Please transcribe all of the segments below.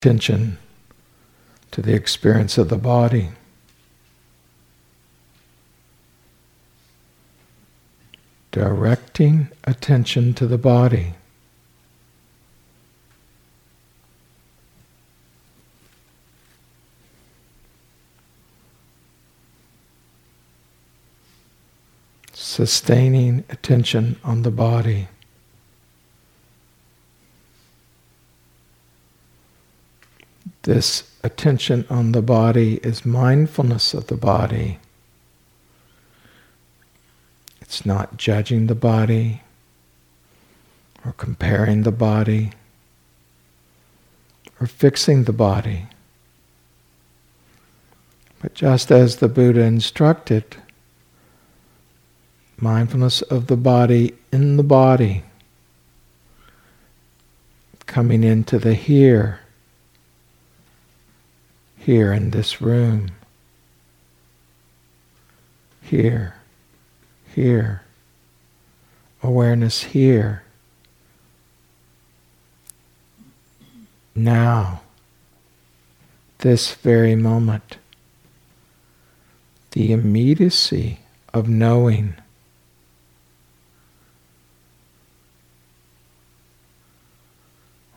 attention to the experience of the body. Directing attention to the body. Sustaining attention on the body. This attention on the body is mindfulness of the body. It's not judging the body or comparing the body or fixing the body. But just as the Buddha instructed, mindfulness of the body in the body, coming into the here here in this room. Here, here, awareness here. Now, this very moment, the immediacy of knowing.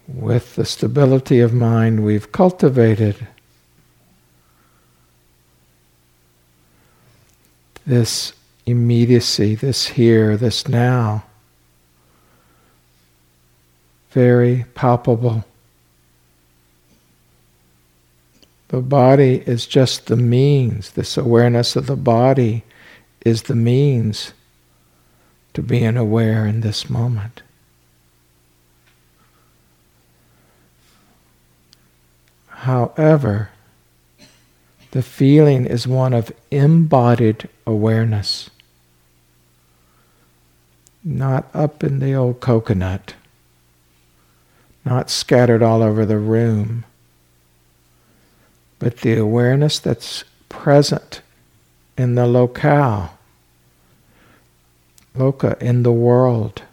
With the stability of mind we've cultivated this immediacy, this here, this now, very palpable. The body is just the means, this awareness of the body is the means to being aware in this moment. However, the feeling is one of embodied awareness, not up in the old coconut, not scattered all over the room, but the awareness that's present in the locale, loka, in the world.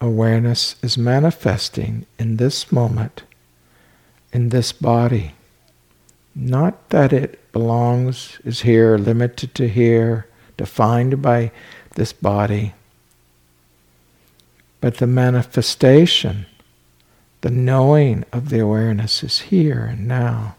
Awareness is manifesting in this moment in this body. Not that it belongs, is here, limited to here, defined by this body, but the manifestation, the knowing of the awareness is here and now.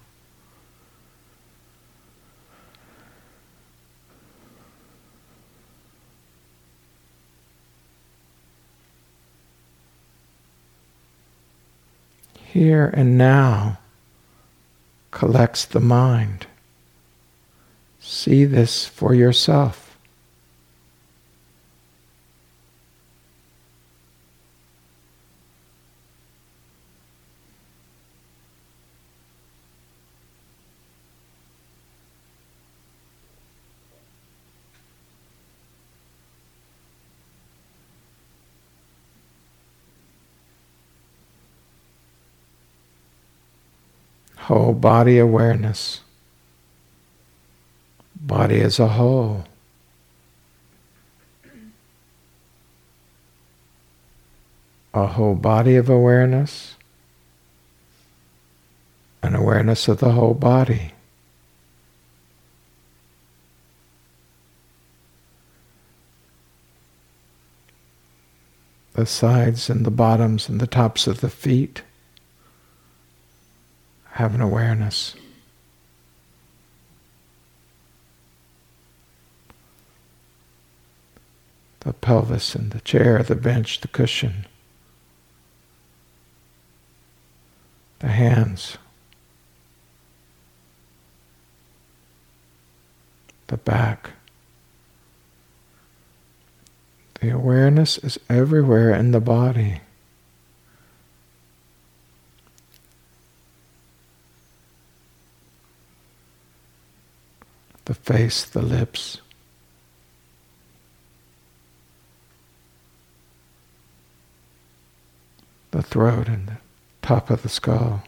Here and now collects the mind. See this for yourself. Whole body awareness, body as a whole. A whole body of awareness, an awareness of the whole body. The sides and the bottoms and the tops of the feet have an awareness. The pelvis and the chair, the bench, the cushion, the hands, the back. The awareness is everywhere in the body. The face, the lips. The throat and the top of the skull.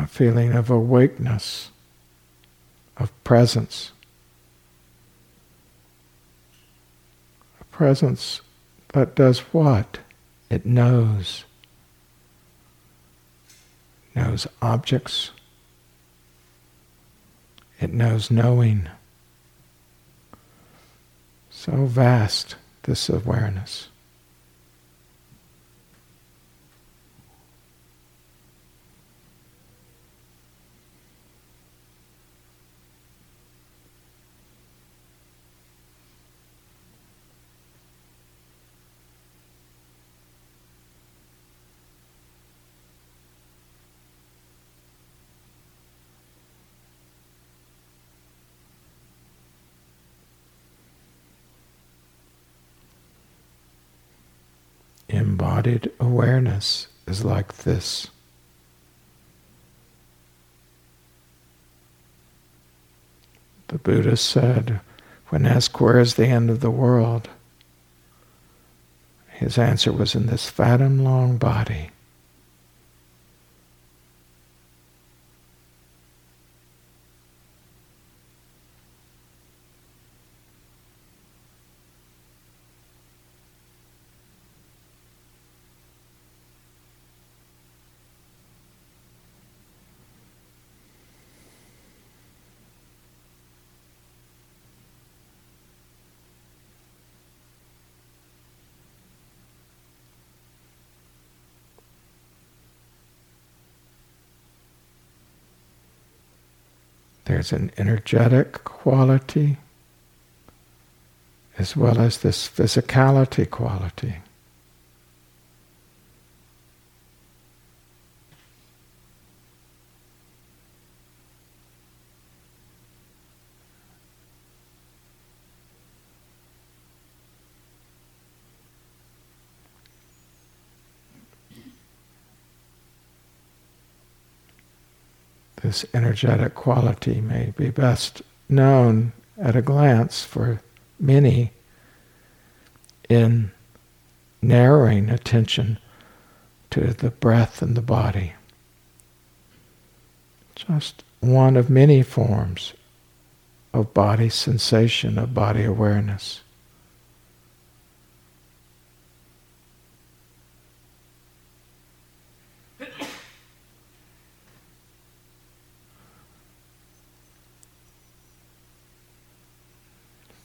a feeling of awakeness, of presence. A presence that does what? It knows. Knows objects. It knows knowing. So vast, this awareness. Embodied awareness is like this. The Buddha said, when asked where is the end of the world, his answer was in this fathom long body. There's an energetic quality as well as this physicality quality. This energetic quality may be best known at a glance for many in narrowing attention to the breath and the body. Just one of many forms of body sensation, of body awareness.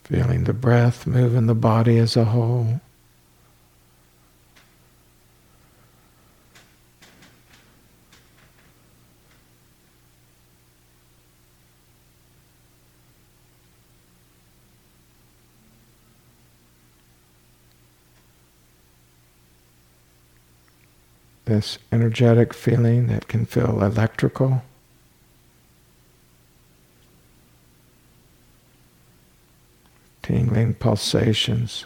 Feeling the breath move in the body as a whole. This energetic feeling that can feel electrical. Pulsations.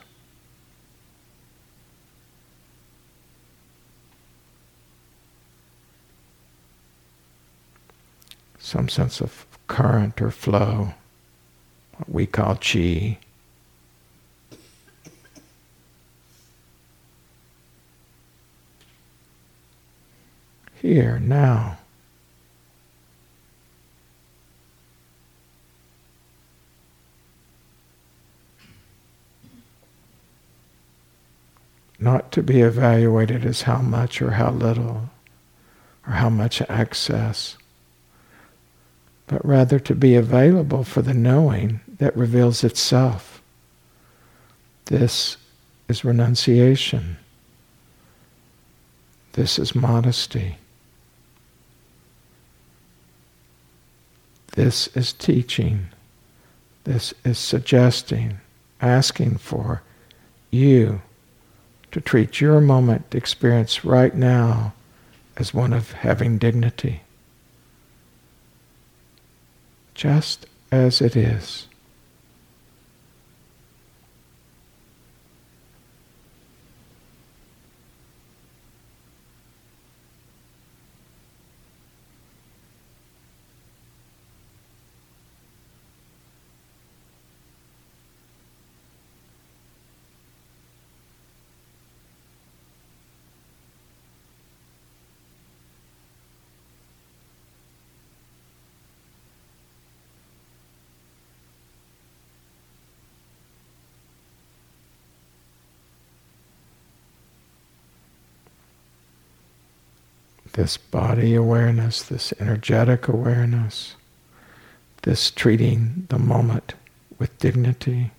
Some sense of current or flow, what we call chi. Here, now. Not to be evaluated as how much or how little or how much access, but rather to be available for the knowing that reveals itself. This is renunciation. This is modesty. This is teaching. This is suggesting, asking for you to treat your moment experience right now as one of having dignity. Just as it is. This body awareness, this energetic awareness, this treating the moment with dignity,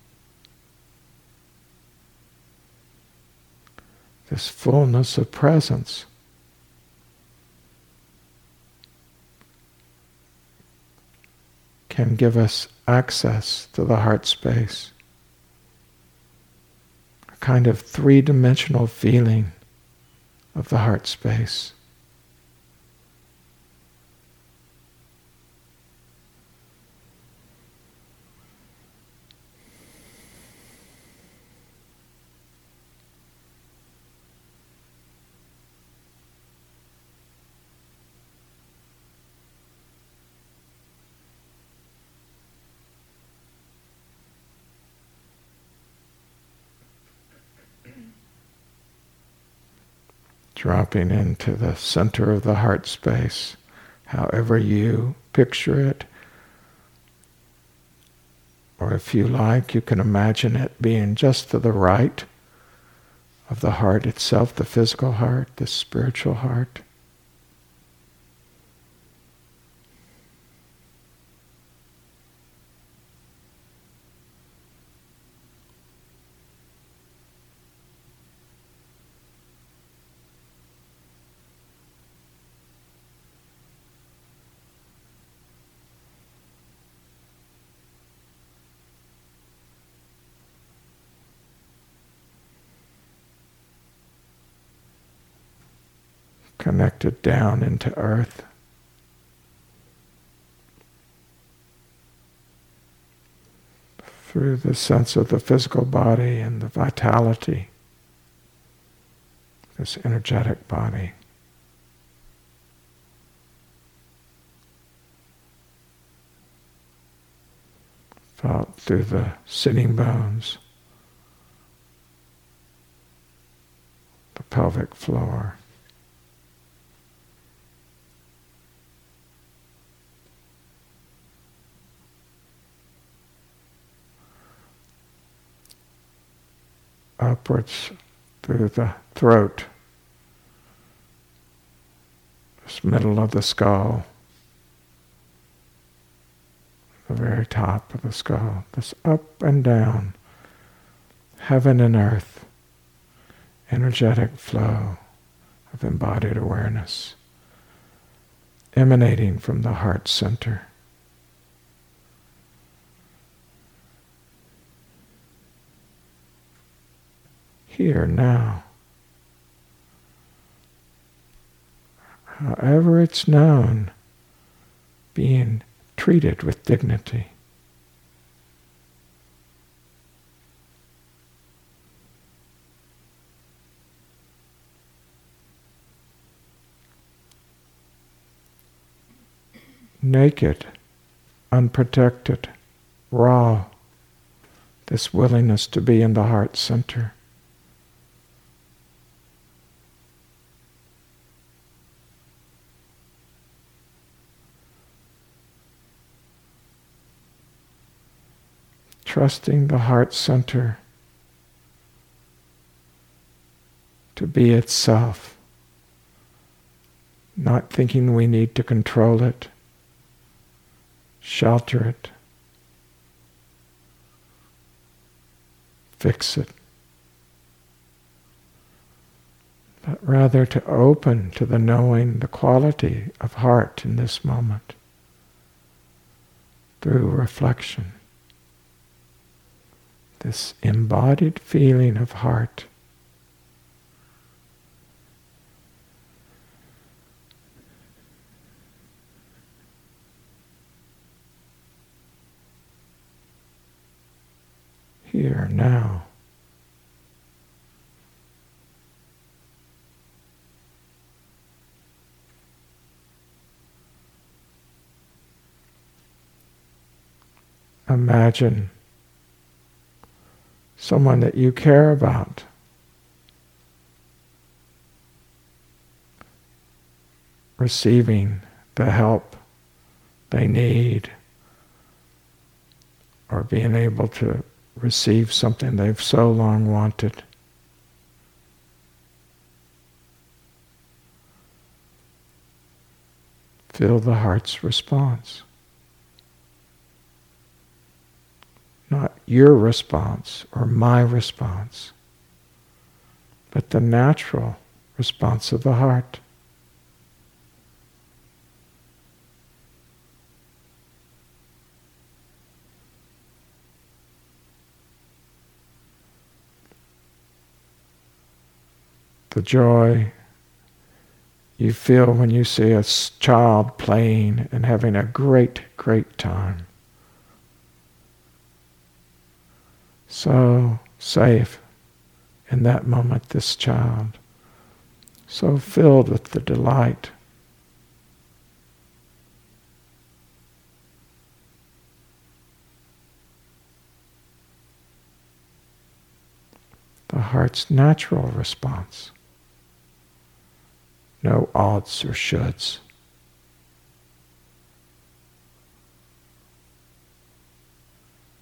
this fullness of presence. Can give us access to the heart space, a kind of three dimensional feeling of the heart space. Dropping into the center of the heart space, however you picture it. Or if you like, you can imagine it being just to the right of the heart itself, the physical heart, the spiritual heart. Connected down into earth. Through the sense of the physical body and the vitality, this energetic body. Felt through the sitting bones, the pelvic floor. Upwards through the throat, this middle of the skull, the very top of the skull, this up and down, heaven and earth, energetic flow of embodied awareness. Emanating from the heart center. Here now. However, it's known, being treated with dignity. Naked, unprotected, raw, this willingness to be in the heart center. Trusting the heart center to be itself, not thinking we need to control it, shelter it, fix it, but rather to open to the knowing the quality of heart in this moment through reflection this embodied feeling of heart. Here, now. Imagine someone that you care about. Receiving the help they need, or being able to receive something they've so long wanted. feel the heart's response. Not your response or my response, but the natural response of the heart. the joy you feel when you see a child playing and having a great, great time. So safe in that moment, this child, so filled with the delight. The heart's natural response no odds or shoulds.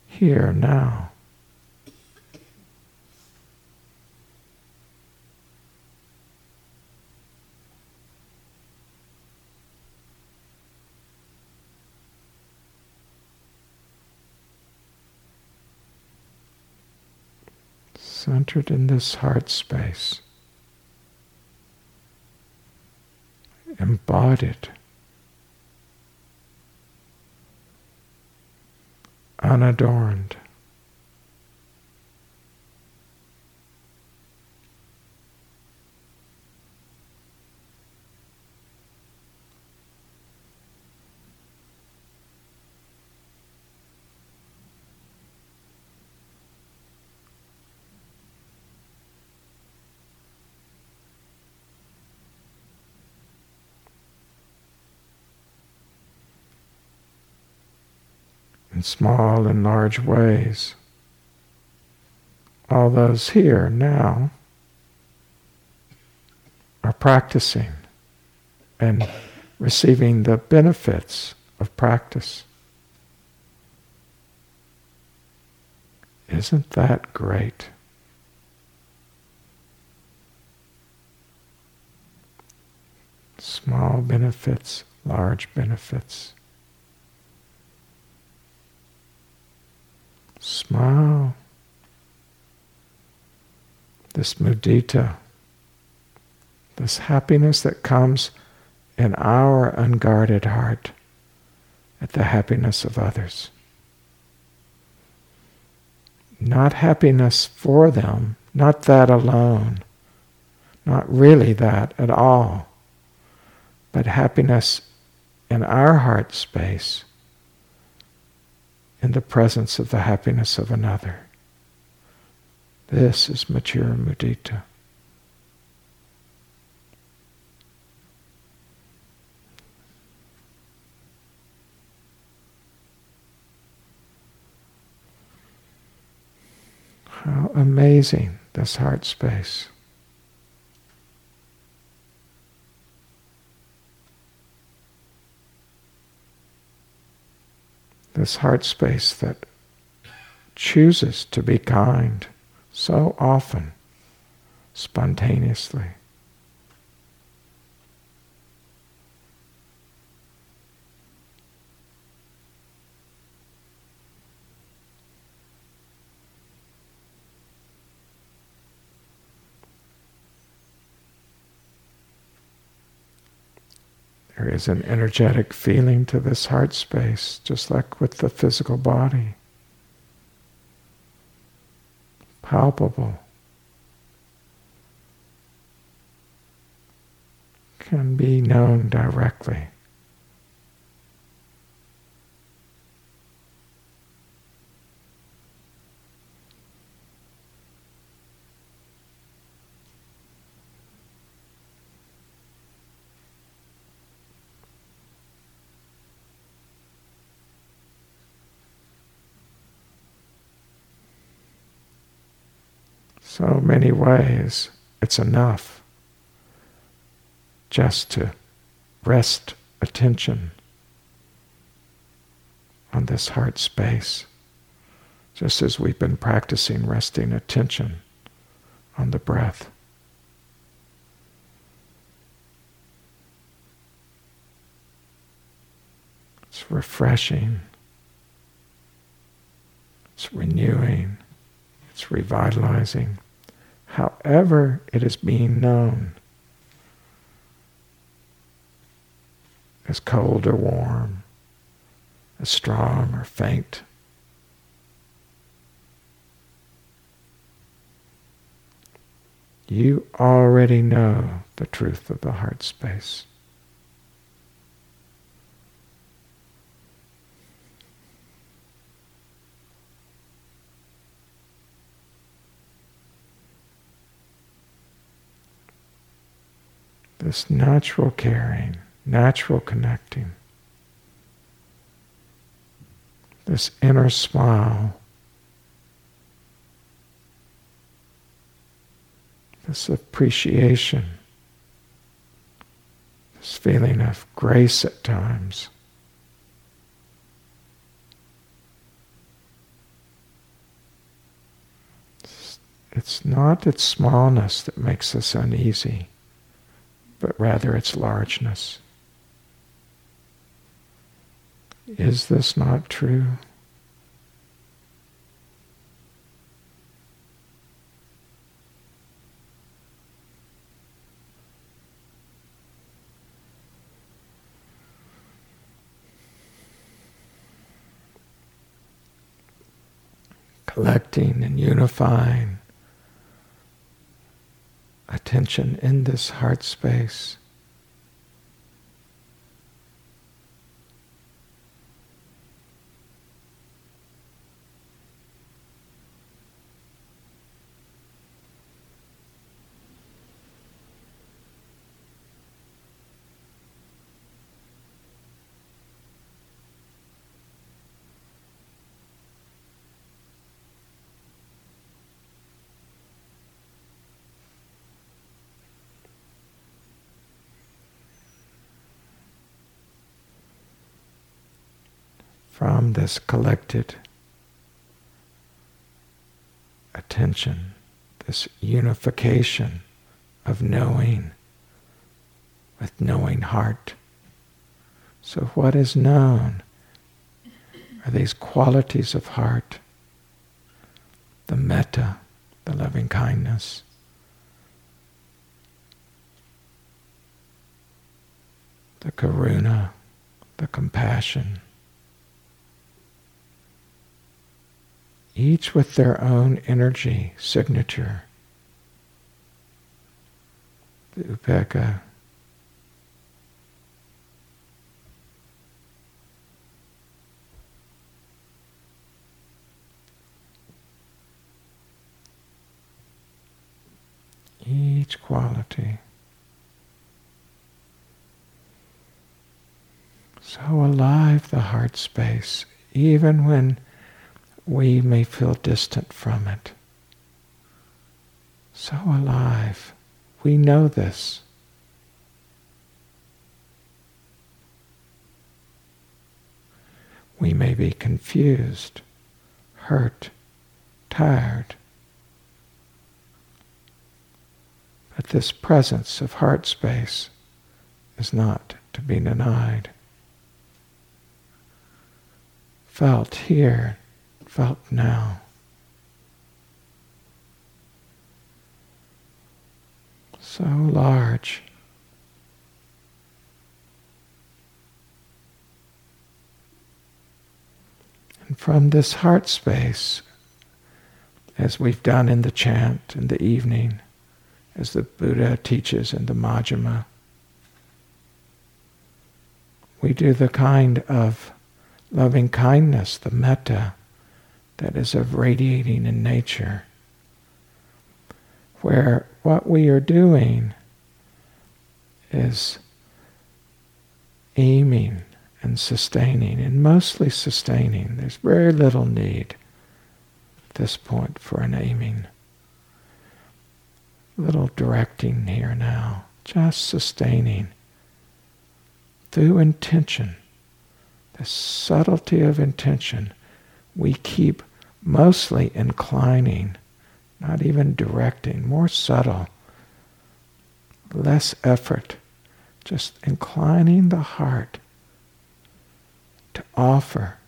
Here now. Centered in this heart space. embodied, unadorned. Small and large ways. All those here now are practicing and receiving the benefits of practice. Isn't that great? Small benefits, large benefits. Smile. This mudita, this happiness that comes in our unguarded heart at the happiness of others. Not happiness for them, not that alone, not really that at all, but happiness in our heart space in the presence of the happiness of another. This is mature mudita. How amazing this heart space. This heart space that chooses to be kind so often, spontaneously. There is an energetic feeling to this heart space, just like with the physical body. Palpable. Can be known directly. So many ways, it's enough just to rest attention on this heart space, just as we've been practicing resting attention on the breath. It's refreshing. It's renewing. It's revitalizing. However, it is being known as cold or warm, as strong or faint. You already know the truth of the heart space. This natural caring, natural connecting, this inner smile this appreciation, this feeling of grace at times. It's not its smallness that makes us uneasy, but rather its largeness. Is this not true? collecting and unifying attention in this heart space. From this collected attention, this unification of knowing with knowing heart. So, what is known are these qualities of heart the metta, the loving kindness. The karuna, the compassion, each with their own energy signature. The upekkha. Each quality. So alive the heart space, even when we may feel distant from it. So alive. We know this. We may be confused, hurt, tired. But this presence of heart space is not to be denied. Felt here felt now. So large. And from this heart space, as we've done in the chant in the evening, as the Buddha teaches in the Majjhima, we do the kind of loving kindness, the metta, that is of radiating in nature, where what we are doing is aiming and sustaining, and mostly sustaining. There's very little need at this point for an aiming. Little directing here now, just sustaining through intention, the subtlety of intention. We keep mostly inclining, not even directing, more subtle, less effort, just inclining the heart to offer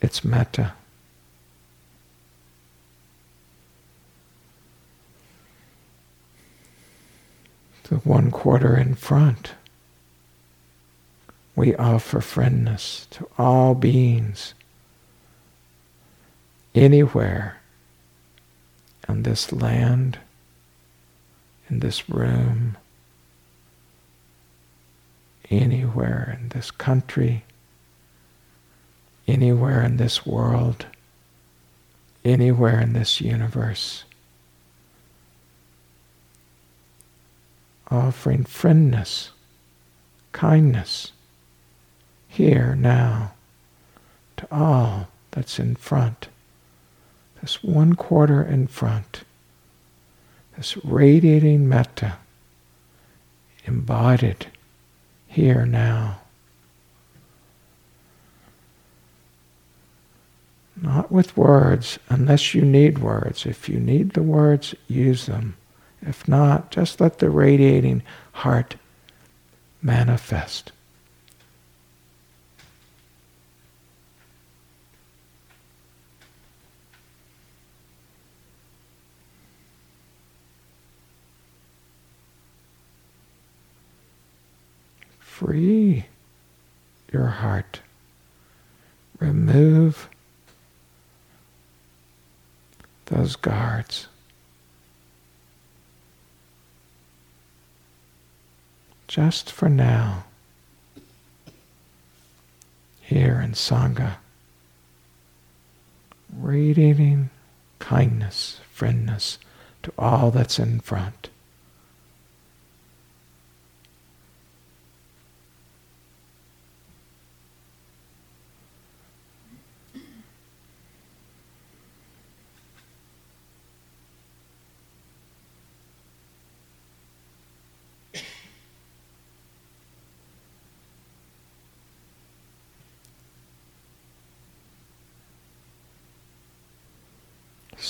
its metta. The one quarter in front, we offer friendness to all beings anywhere on this land, in this room, anywhere in this country, anywhere in this world, anywhere in this universe. Offering friendness, kindness, here, now, to all that's in front, this one quarter in front, this radiating metta embodied here now. Not with words, unless you need words. If you need the words, use them. If not, just let the radiating heart manifest. Free your heart. Remove those guards. Just for now, here in Sangha, radiating kindness, friendness to all that's in front.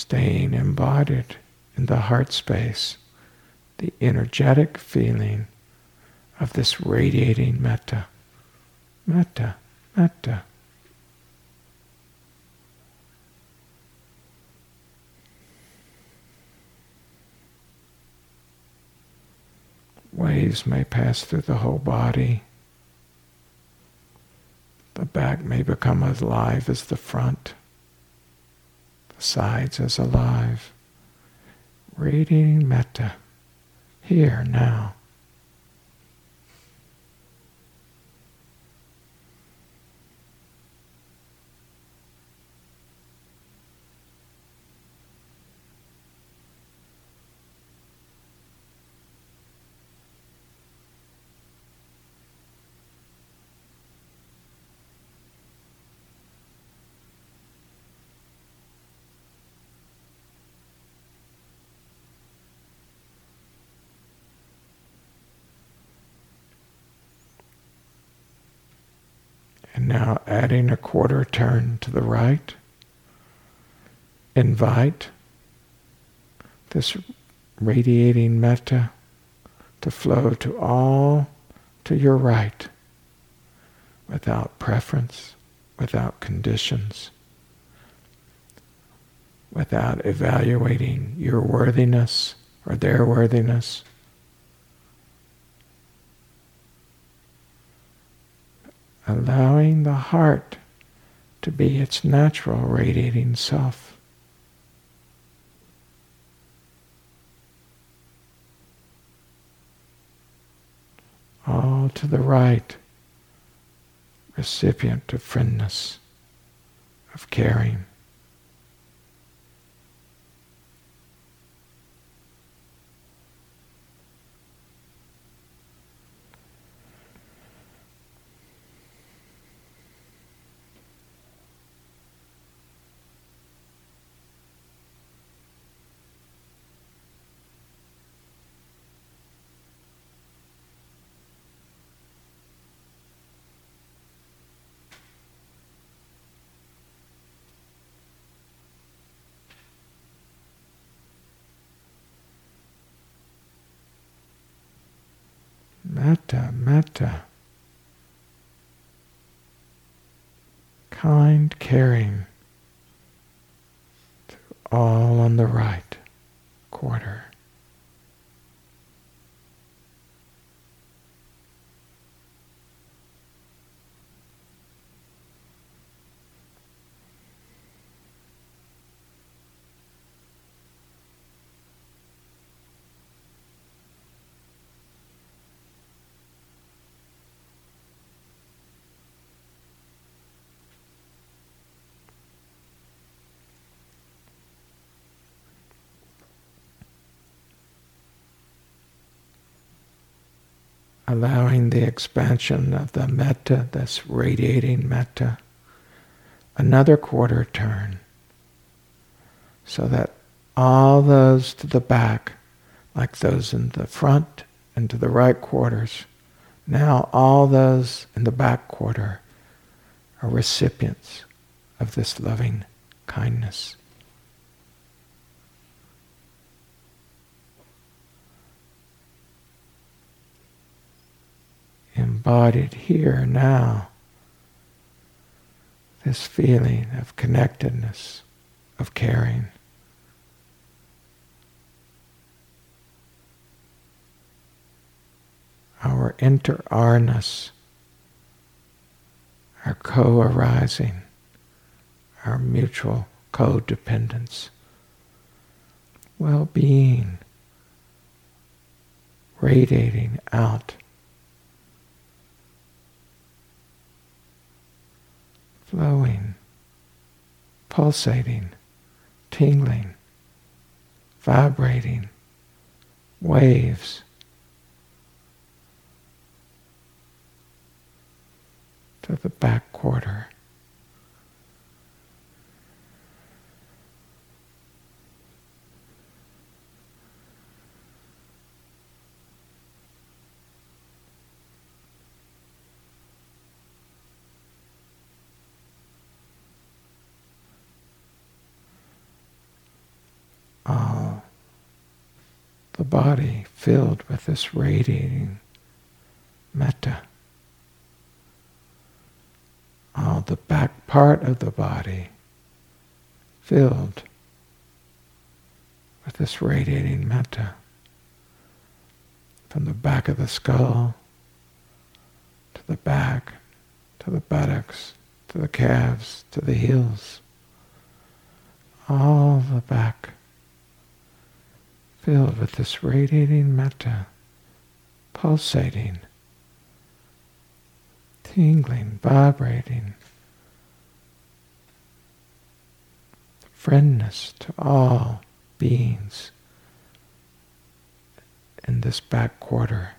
Staying embodied in the heart space, the energetic feeling of this radiating metta. Metta, metta. Waves may pass through the whole body. The back may become as live as the front sides as alive, radiating metta here now. A quarter turn to the right. Invite this radiating metta to flow to all to your right without preference, without conditions, without evaluating your worthiness or their worthiness. Allowing the heart to be its natural radiating self. All to the right, recipient of friendness, of caring. metta, metta. Kind, caring to all on the right quarter. Allowing the expansion of the metta, this radiating metta, another quarter turn, so that all those to the back, like those in the front and to the right quarters, now all those in the back quarter are recipients of this loving kindness. Embodied here now. This feeling of connectedness, of caring. Our inter-arness, our co-arising, our mutual codependence, well-being radiating out flowing, pulsating, tingling, vibrating, waves. To the back quarter. The body filled with this radiating metta. All the back part of the body filled with this radiating metta. From the back of the skull to the back, to the buttocks, to the calves, to the heels. All the back filled with this radiating metta, pulsating, tingling, vibrating, friendness to all beings in this back quarter.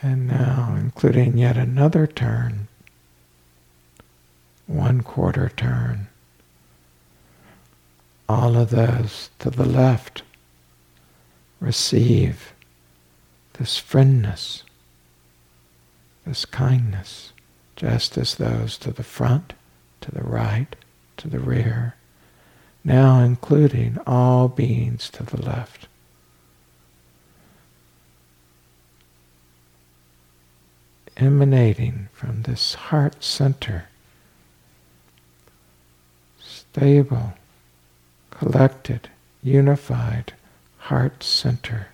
And now, including yet another turn, one quarter turn, all of those to the left receive this friendness, this kindness, just as those to the front, to the right, to the rear, now including all beings to the left. Emanating from this heart center, stable, collected, unified heart center.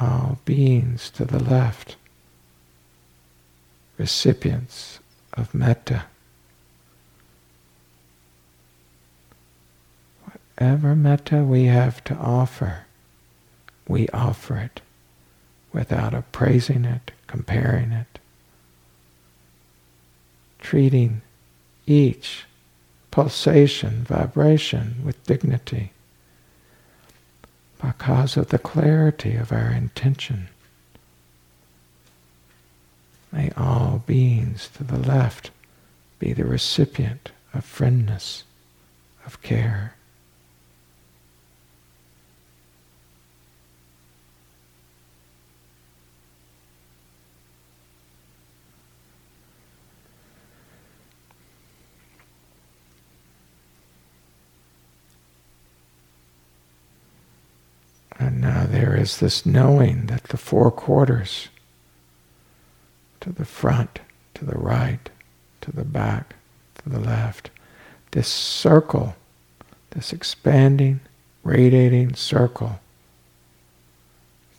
All beings to the left, recipients of metta. Whatever metta we have to offer, we offer it without appraising it, comparing it, treating each pulsation, vibration with dignity because of the clarity of our intention. May all beings to the left be the recipient of friendness, of care. And now there is this knowing that the four quarters, to the front, to the right, to the back, to the left, this circle, this expanding, radiating circle,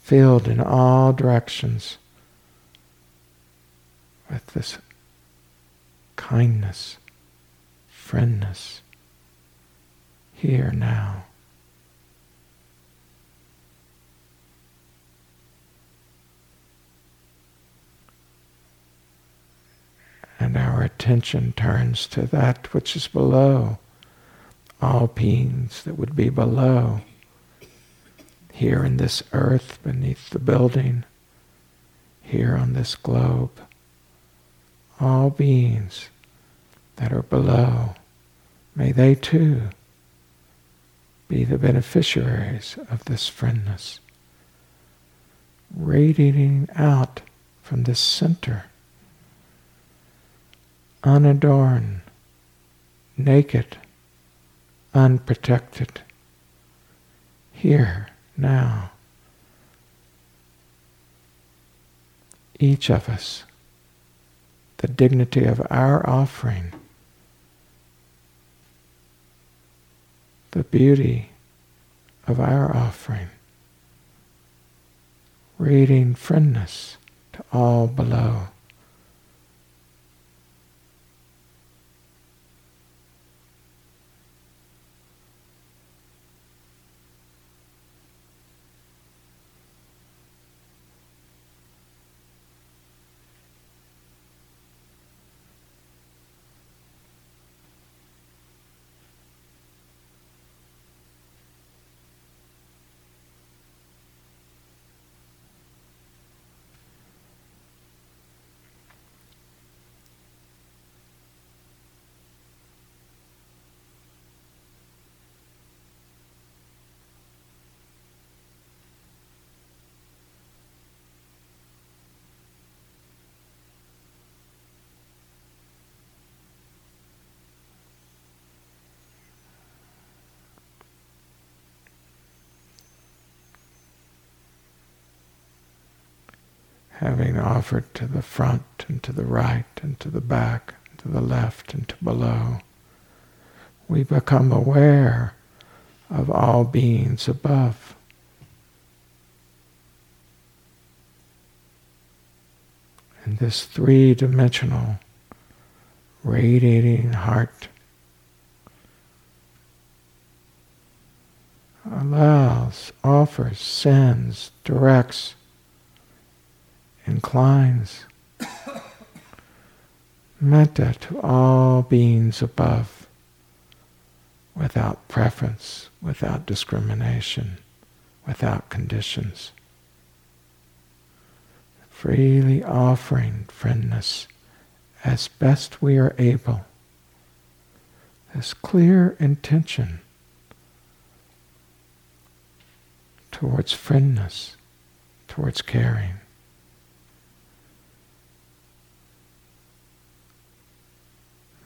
filled in all directions with this kindness, friendness, here now. And our attention turns to that which is below, all beings that would be below, here in this earth beneath the building, here on this globe, all beings that are below, may they too be the beneficiaries of this friendness, radiating out from this center unadorned, naked, unprotected, here, now. Each of us, the dignity of our offering, the beauty of our offering, reading friendness to all below. Having offered to the front and to the right and to the back, and to the left and to below, we become aware of all beings above. And this three dimensional radiating heart allows, offers, sends, directs inclines metta to all beings above without preference, without discrimination, without conditions. Freely offering friendness as best we are able. This clear intention towards friendness, towards caring.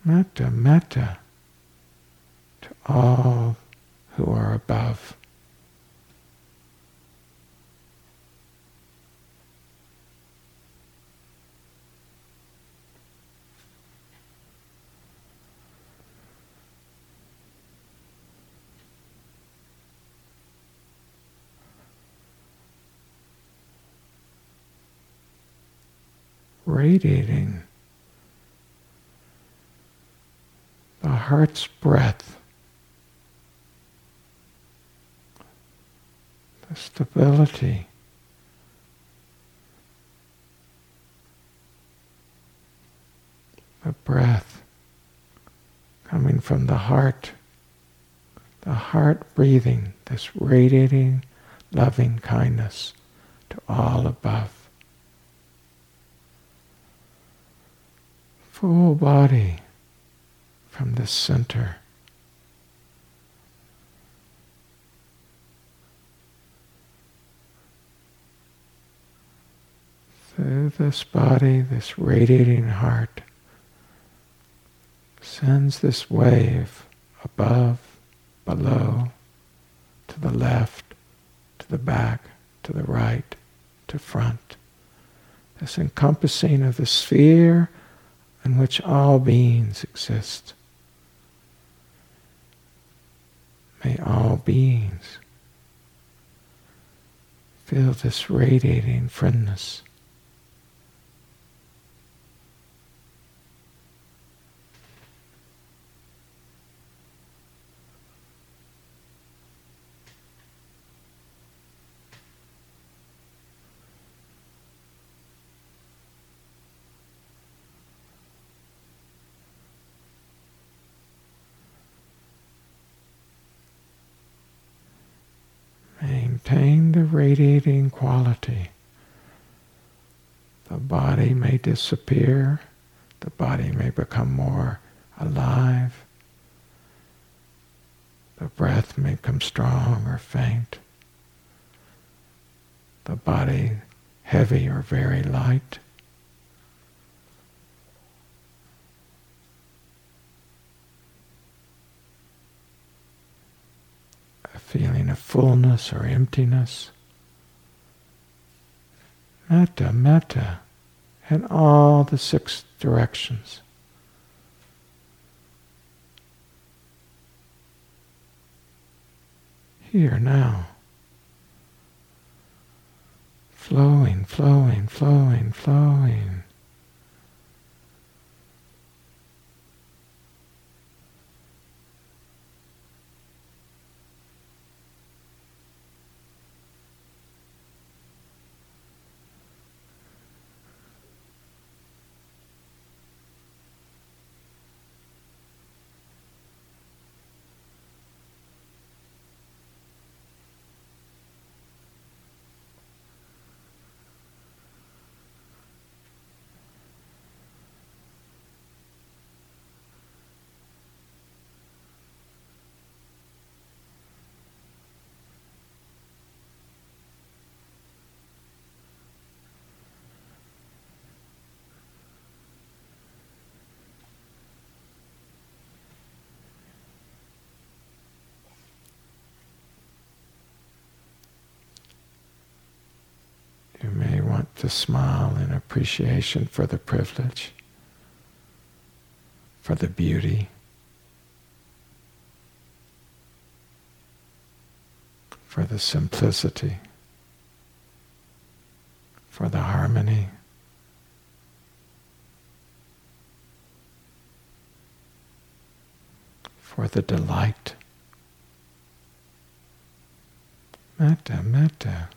Metta, metta to all who are above. radiating heart's breath, the stability. The breath coming from the heart, the heart breathing this radiating loving kindness to all above. Full body from the center. Through this body, this radiating heart sends this wave above, below, to the left, to the back, to the right, to front. This encompassing of the sphere in which all beings exist. May all beings feel this radiating friendness. maintain the radiating quality. The body may disappear, the body may become more alive, the breath may become strong or faint, the body heavy or very light. A feeling of fullness or emptiness. Metta, metta, in all the six directions. Here now. Flowing, flowing, flowing, flowing. You may want to smile in appreciation for the privilege, for the beauty, for the simplicity, for the harmony. For the delight. Metta, metta.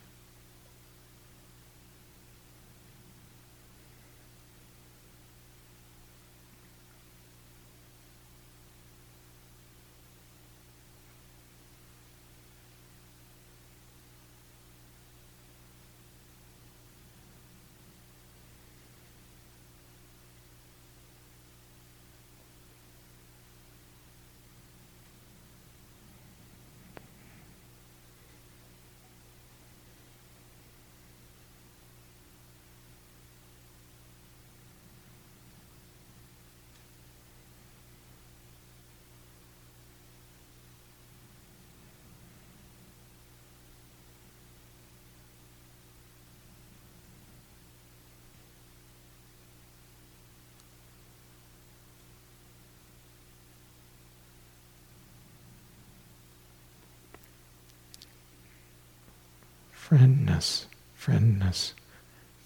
Friendness, friendness,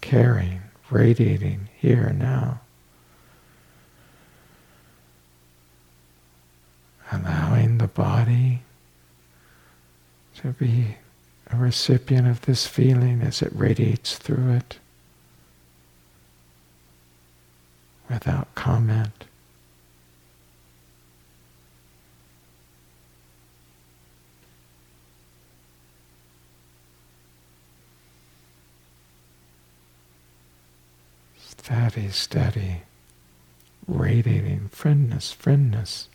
caring, radiating here now. Allowing the body to be a recipient of this feeling as it radiates through it without comment. Steady, steady, radiating friendness, friendness.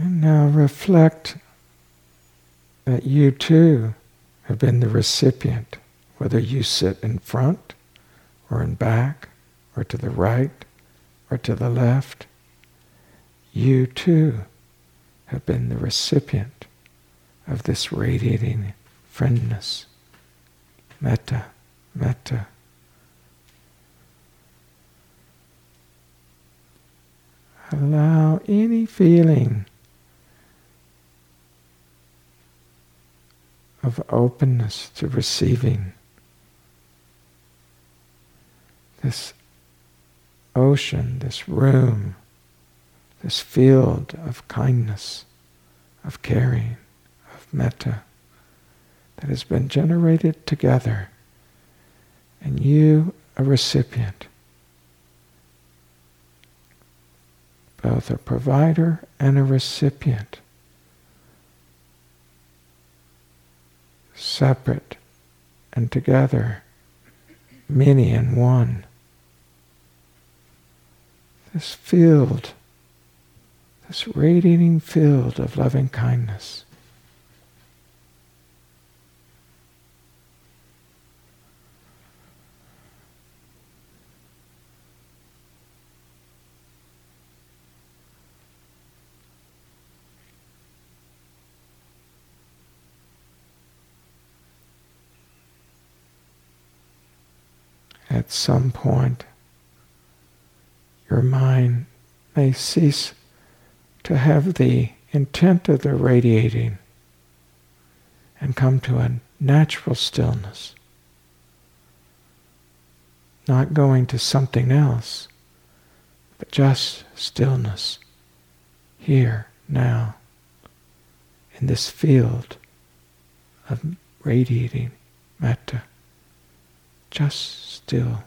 And now reflect that you too have been the recipient, whether you sit in front or in back or to the right or to the left. You too have been the recipient of this radiating friendness, metta, metta. Allow any feeling of openness to receiving this ocean, this room, this field of kindness, of caring, of metta that has been generated together, and you a recipient, both a provider and a recipient. Separate and together, many in one. This field, this radiating field of loving kindness. At some point your mind may cease to have the intent of the radiating and come to a natural stillness, not going to something else, but just stillness here, now, in this field of radiating metta just still.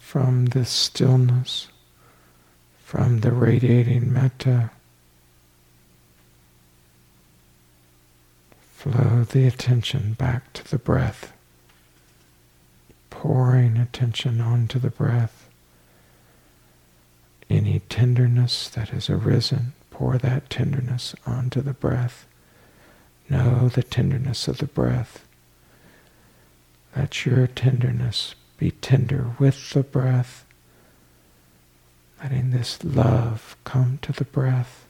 From this stillness, from the radiating metta, flow the attention back to the breath, pouring attention onto the breath. Any tenderness that has arisen, pour that tenderness onto the breath. Know the tenderness of the breath. Let your tenderness be tender with the breath, letting this love come to the breath,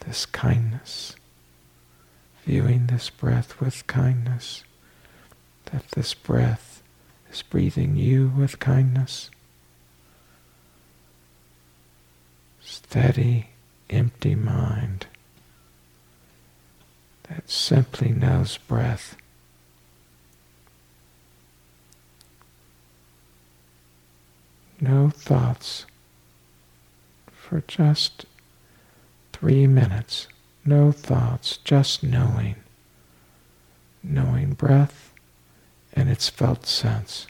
this kindness, viewing this breath with kindness, that this breath is breathing you with kindness. Steady, empty mind that simply knows breath. No thoughts for just three minutes. No thoughts, just knowing. Knowing breath and its felt sense.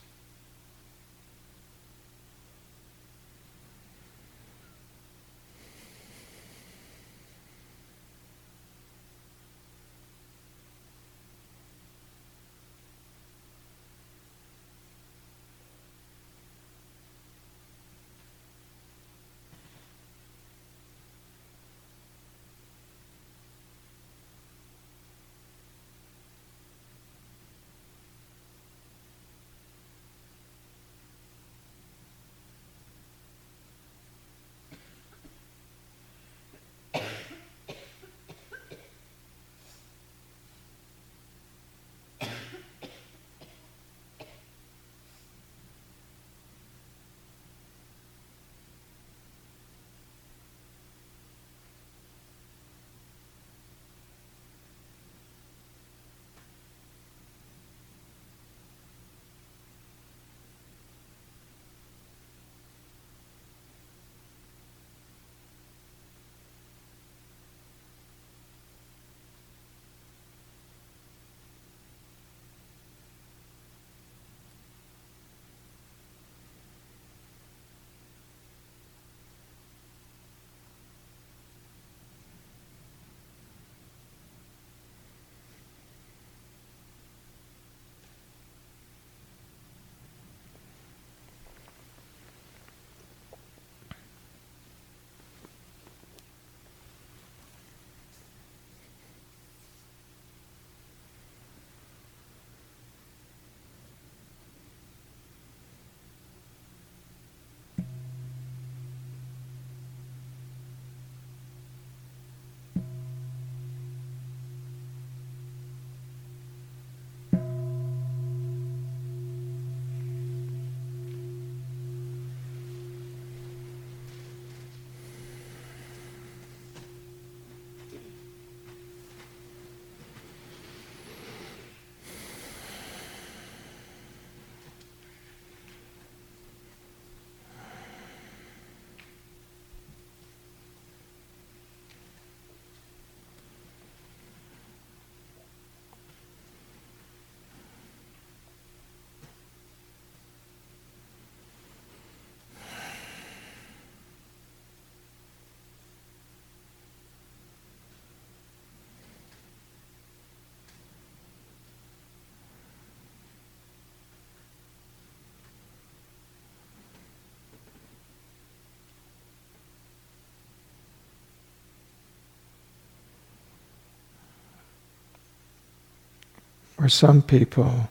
For some people,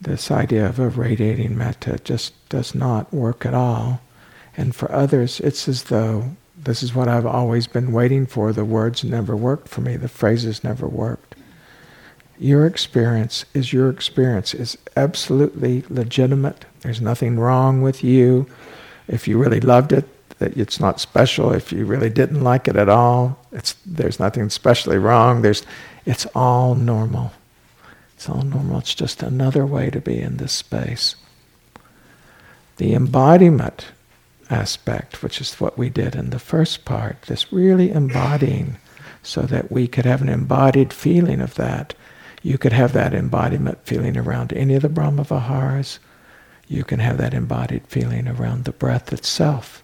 this idea of a radiating metta just does not work at all. And for others, it's as though this is what I've always been waiting for. The words never worked for me, the phrases never worked. Your experience is your experience, is absolutely legitimate. There's nothing wrong with you. If you really loved it, that it's not special. If you really didn't like it at all, it's, there's nothing specially wrong. There's, it's all normal. It's all normal. It's just another way to be in this space. The embodiment aspect, which is what we did in the first part, this really embodying so that we could have an embodied feeling of that. You could have that embodiment feeling around any of the Brahma Viharas. you can have that embodied feeling around the breath itself.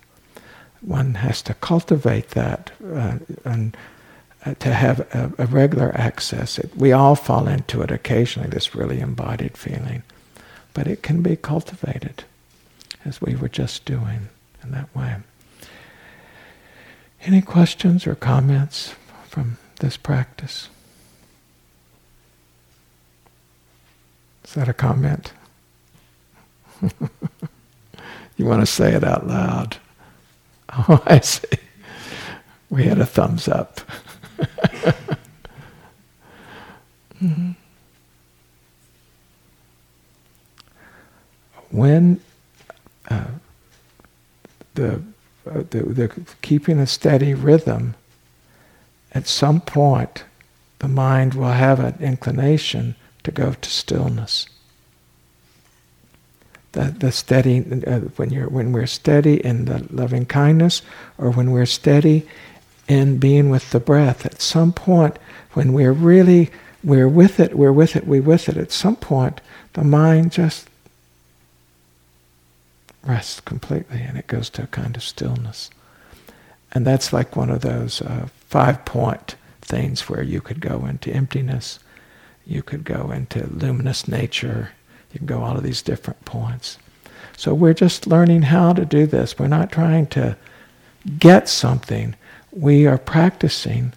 One has to cultivate that uh, and to have a, a regular access. It, we all fall into it occasionally, this really embodied feeling. But it can be cultivated, as we were just doing in that way. Any questions or comments from this practice? Is that a comment? you want to say it out loud? Oh, I see. We had a thumbs up. Mm-hmm. When uh, the, uh, the, the keeping a steady rhythm, at some point, the mind will have an inclination to go to stillness. The, the steady uh, when you're when we're steady in the loving kindness, or when we're steady in being with the breath. At some point, when we're really we're with it, we're with it, we're with it. At some point, the mind just rests completely, and it goes to a kind of stillness. And that's like one of those uh, five point things where you could go into emptiness you could go into luminous nature. You can go all of these different points. So we're just learning how to do this. We're not trying to get something. We are practicing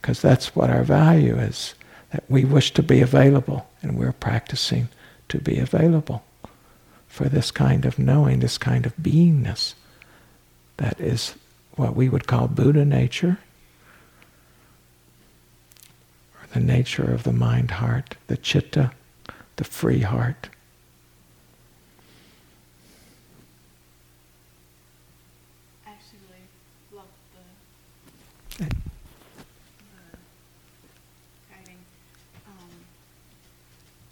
because that's what our value is. That we wish to be available, and we're practicing to be available for this kind of knowing, this kind of beingness. That is what we would call Buddha nature or the nature of the mind heart, the chitta, the free heart. Actually, love the, the guiding. Um,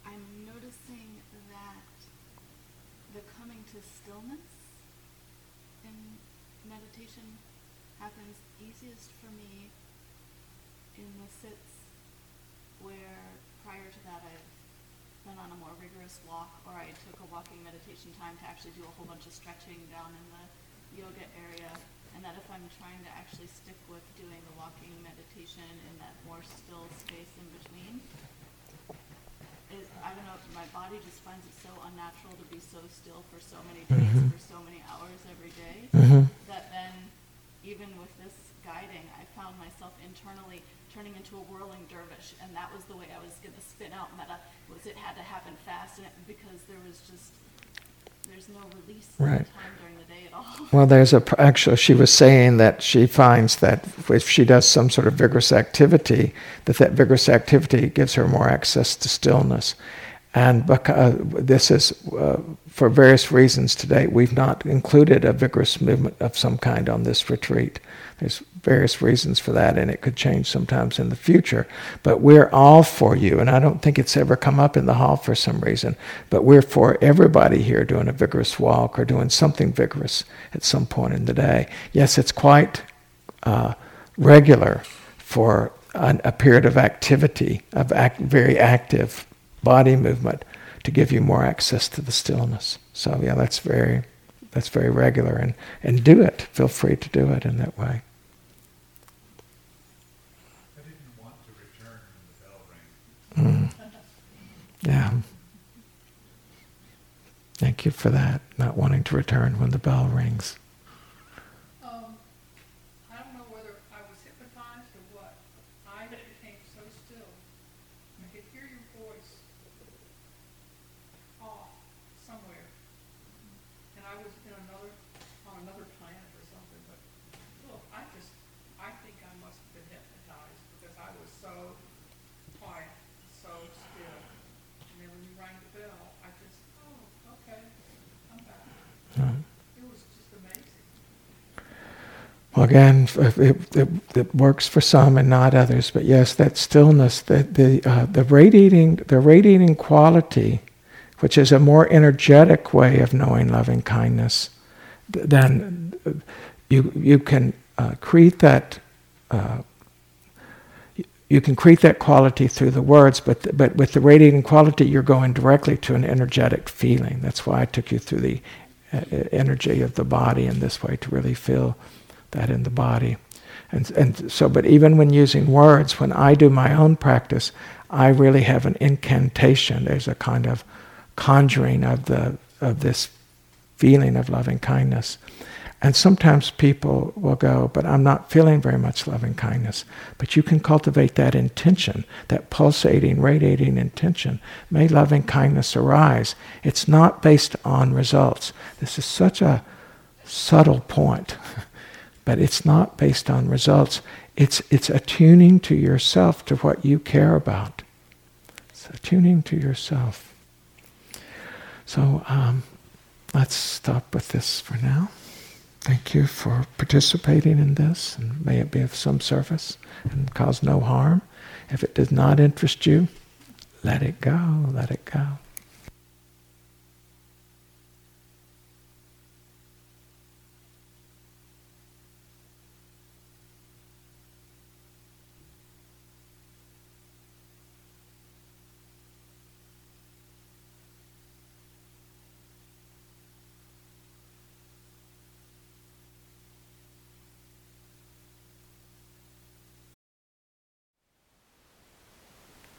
I'm noticing that the coming to stillness in meditation happens easiest for me in the sits where prior to that I've been on a more rigorous walk or I took a walking meditation time to actually do a whole bunch of stretching down in the yoga area and that if I'm trying to actually stick with doing the walking meditation in that more still space in between, is I don't know, my body just finds it so unnatural to be so still for so many days, mm-hmm. for so many hours every day, mm-hmm. that then even with this guiding, I found myself internally turning into a whirling dervish, and that was the way I was going to spin out metta. Was it had to happen fast, and it, because there was just there's no release right. time during the day at all. Well, there's a actually she was saying that she finds that if she does some sort of vigorous activity, that that vigorous activity gives her more access to stillness, and because, uh, this is uh, for various reasons today we've not included a vigorous movement of some kind on this retreat. There's various reasons for that, and it could change sometimes in the future. But we're all for you, and I don't think it's ever come up in the hall for some reason. But we're for everybody here doing a vigorous walk or doing something vigorous at some point in the day. Yes, it's quite uh, regular for an, a period of activity, of act, very active body movement, to give you more access to the stillness. So yeah, that's very that's very regular, and and do it. Feel free to do it in that way. Mm. Yeah. Thank you for that, not wanting to return when the bell rings. Again, it, it, it, works for some and not others. But yes, that stillness, the the uh, the radiating the radiating quality, which is a more energetic way of knowing loving kindness, then you you can uh, create that. Uh, you can create that quality through the words, but but with the radiating quality, you're going directly to an energetic feeling. That's why I took you through the uh, energy of the body in this way to really feel that in the body. And and so, but even when using words, when I do my own practice, I really have an incantation. There's a kind of conjuring of the of this feeling of loving kindness. And sometimes people will go, but I'm not feeling very much loving kindness. But you can cultivate that intention, that pulsating, radiating intention. May loving kindness arise. It's not based on results. This is such a subtle point, but it's not based on results. It's, it's attuning to yourself to what you care about. It's attuning to yourself. So um, let's stop with this for now. Thank you for participating in this, and may it be of some service and cause no harm. If it does not interest you, let it go, let it go.